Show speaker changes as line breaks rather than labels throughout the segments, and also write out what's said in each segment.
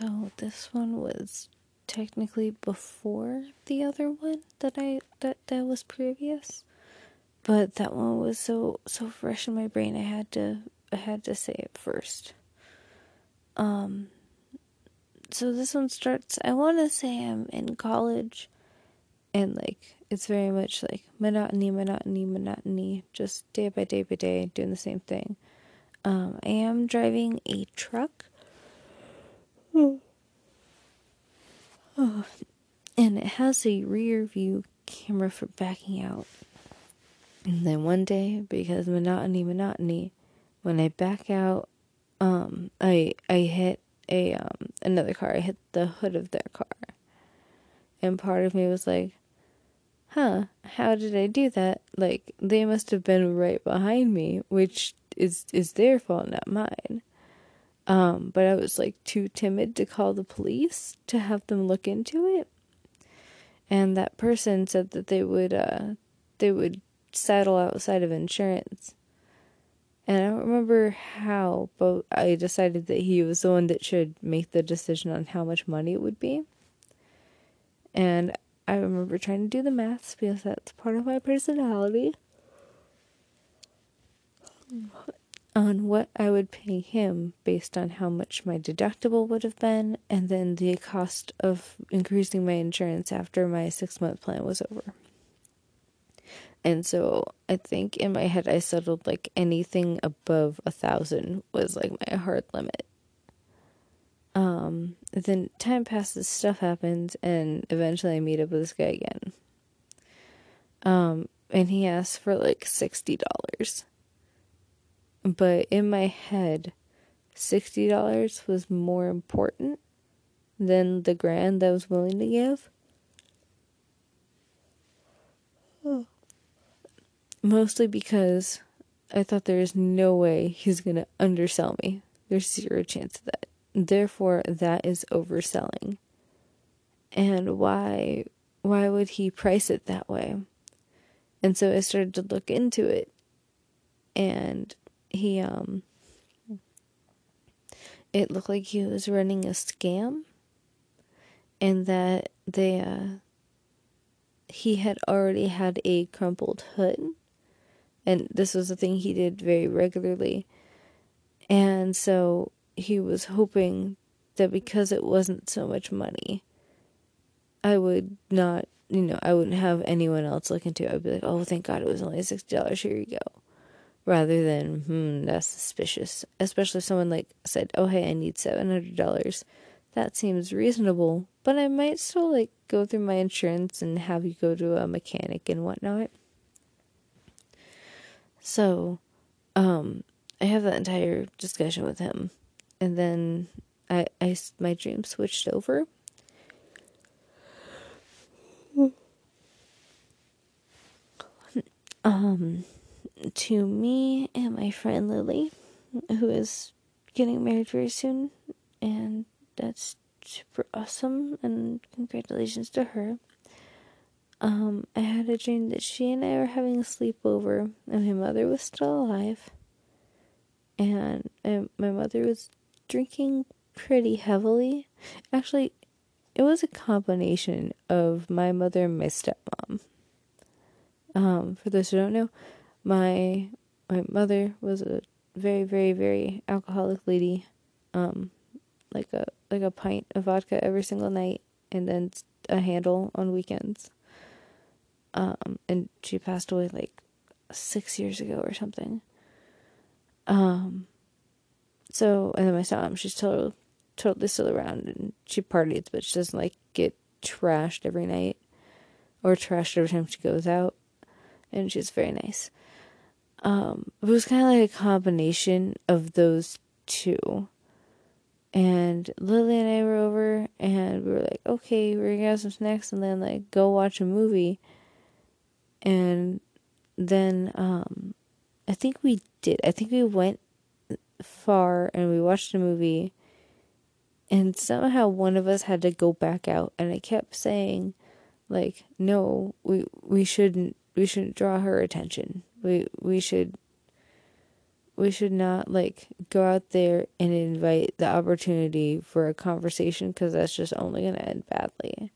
So this one was technically before the other one that I that that was previous. But that one was so so fresh in my brain I had to I had to say it first. Um so this one starts I want to say I'm in college and like it's very much like monotony monotony monotony just day by day by day doing the same thing. Um I am driving a truck. Oh. And it has a rear view camera for backing out. And then one day, because monotony, monotony, when I back out, um, I I hit a um another car. I hit the hood of their car, and part of me was like, "Huh? How did I do that? Like they must have been right behind me, which is is their fault, not mine." Um, but I was like too timid to call the police to have them look into it. And that person said that they would uh they would settle outside of insurance. And I don't remember how, but I decided that he was the one that should make the decision on how much money it would be. And I remember trying to do the maths because that's part of my personality on what I would pay him based on how much my deductible would have been, and then the cost of increasing my insurance after my six month plan was over. And so I think in my head I settled like anything above a thousand was like my hard limit. Um, then time passes, stuff happens, and eventually I meet up with this guy again. Um, and he asks for like sixty dollars. But in my head, sixty dollars was more important than the grand that I was willing to give. Oh mostly because I thought there is no way he's going to undersell me. There's zero chance of that. Therefore, that is overselling. And why why would he price it that way? And so I started to look into it and he um it looked like he was running a scam and that they uh he had already had a crumpled hood and this was a thing he did very regularly. And so he was hoping that because it wasn't so much money, I would not, you know, I wouldn't have anyone else look into it. I'd be like, oh, thank God it was only $60. Here you go. Rather than, hmm, that's suspicious. Especially if someone like said, oh, hey, I need $700. That seems reasonable, but I might still like go through my insurance and have you go to a mechanic and whatnot. So, um, I have that entire discussion with him, and then I, I my dream switched over. Um, to me and my friend Lily, who is getting married very soon, and that's super awesome, and congratulations to her um, I had a dream that she and I were having a sleepover, and my mother was still alive, and, my mother was drinking pretty heavily. Actually, it was a combination of my mother and my stepmom. Um, for those who don't know, my my mother was a very, very, very alcoholic lady. Um, like a like a pint of vodka every single night, and then a handle on weekends. Um, and she passed away like six years ago or something. Um, so, and then my stepmom, she's totally, totally still around and she parties, but she doesn't like get trashed every night or trashed every time she goes out. And she's very nice. Um, it was kind of like a combination of those two. And Lily and I were over, and we were like, okay, we're gonna have some snacks and then like go watch a movie and then um, I think we did. I think we went far and we watched a movie, and somehow one of us had to go back out, and I kept saying, like, no, we we shouldn't we shouldn't draw her attention. We we should we should not like go out there and invite the opportunity for a conversation because that's just only going to end badly.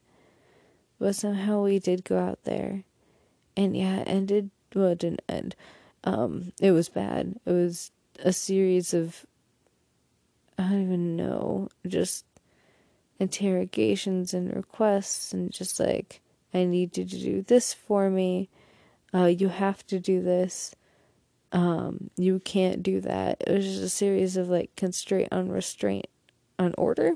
But somehow we did go out there. And yeah, it ended, well, it didn't end. Um, it was bad. It was a series of, I don't even know, just interrogations and requests and just like, I need you to do this for me. Uh, you have to do this um, you can't do that. It was just a series of like constraint on restraint on order.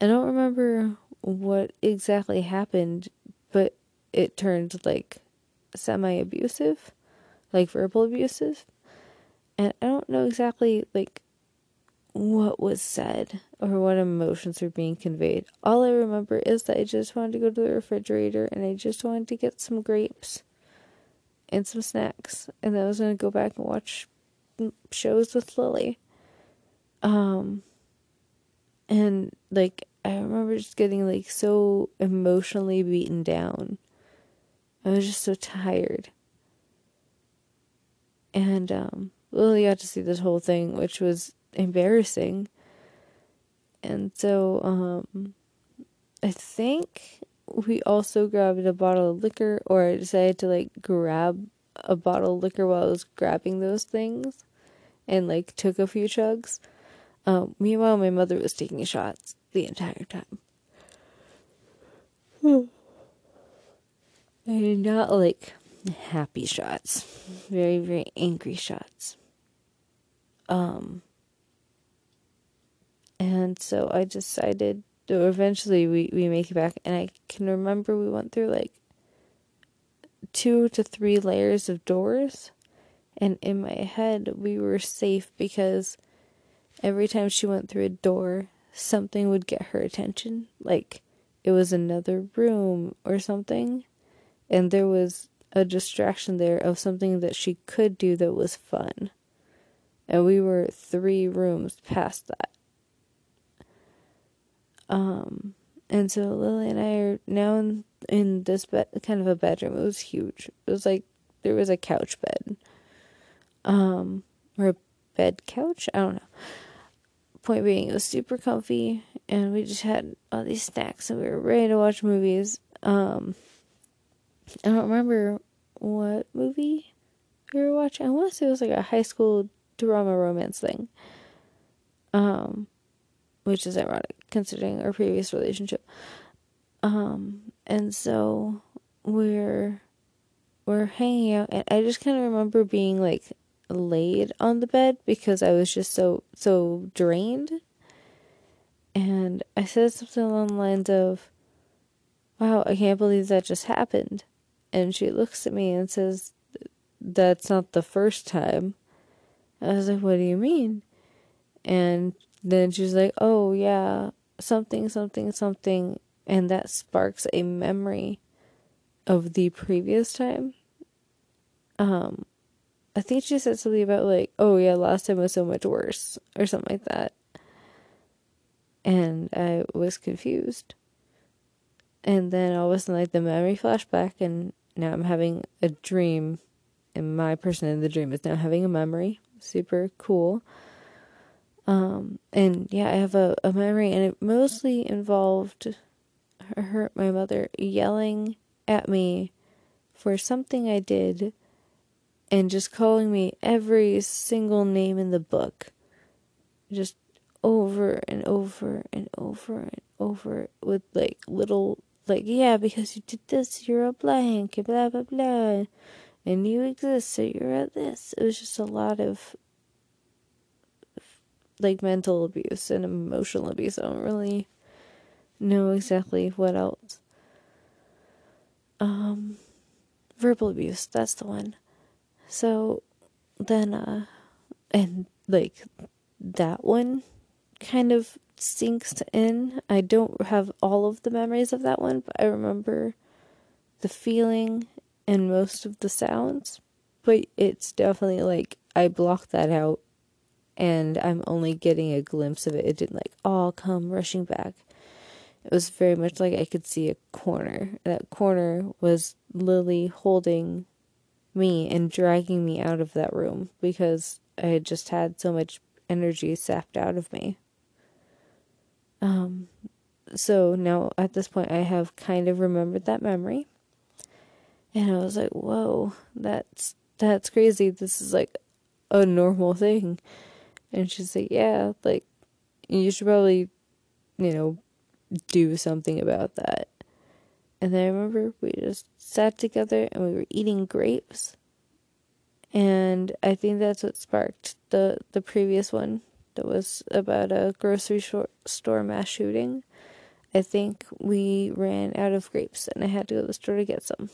I don't remember what exactly happened, but it turned like semi abusive, like verbal abusive. And I don't know exactly like what was said or what emotions were being conveyed. All I remember is that I just wanted to go to the refrigerator and I just wanted to get some grapes and some snacks, and then I was gonna go back and watch shows with Lily. Um, and like I remember just getting like so emotionally beaten down. I was just so tired. And um, Lily got to see this whole thing, which was embarrassing. And so um, I think we also grabbed a bottle of liquor, or I decided to like grab a bottle of liquor while I was grabbing those things and like took a few chugs. Um, meanwhile, my mother was taking shots the entire time. and not like happy shots, very, very angry shots. Um, and so I decided eventually we, we make it back and I can remember we went through like two to three layers of doors. And in my head we were safe because every time she went through a door something would get her attention. Like it was another room or something. And there was a distraction there of something that she could do that was fun. And we were three rooms past that um, and so Lily and I are now in, in this bed, kind of a bedroom. It was huge. It was like there was a couch bed, um, or a bed couch. I don't know. Point being, it was super comfy, and we just had all these snacks, and we were ready to watch movies. Um, I don't remember what movie we were watching. I want to say it was like a high school drama romance thing. Um, which is ironic considering our previous relationship. Um, and so we're we're hanging out, and I just kind of remember being like laid on the bed because I was just so so drained. And I said something along the lines of, "Wow, I can't believe that just happened." And she looks at me and says, "That's not the first time." I was like, "What do you mean?" And then she's like, oh, yeah, something, something, something. And that sparks a memory of the previous time. Um, I think she said something about, like, oh, yeah, last time was so much worse, or something like that. And I was confused. And then all of a sudden, like, the memory flashback, and now I'm having a dream, and my person in the dream is now having a memory. Super cool. Um, and yeah, I have a, a memory, and it mostly involved her, my mother, yelling at me for something I did and just calling me every single name in the book. Just over and over and over and over with like little, like, yeah, because you did this, you're a blank, blah, blah, blah. And you exist, so you're at this. It was just a lot of like mental abuse and emotional abuse. I don't really know exactly what else. Um, verbal abuse, that's the one. So then, uh, and like that one kind of sinks in. I don't have all of the memories of that one, but I remember the feeling and most of the sounds. But it's definitely like I blocked that out and I'm only getting a glimpse of it. It didn't like all come rushing back. It was very much like I could see a corner. That corner was Lily holding me and dragging me out of that room because I had just had so much energy sapped out of me. Um, so now at this point, I have kind of remembered that memory. And I was like, whoa, that's that's crazy. This is like a normal thing. And she's like, yeah, like you should probably, you know, do something about that. And then I remember we just sat together and we were eating grapes. And I think that's what sparked the the previous one that was about a grocery store mass shooting. I think we ran out of grapes and I had to go to the store to get some.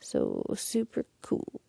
So super cool.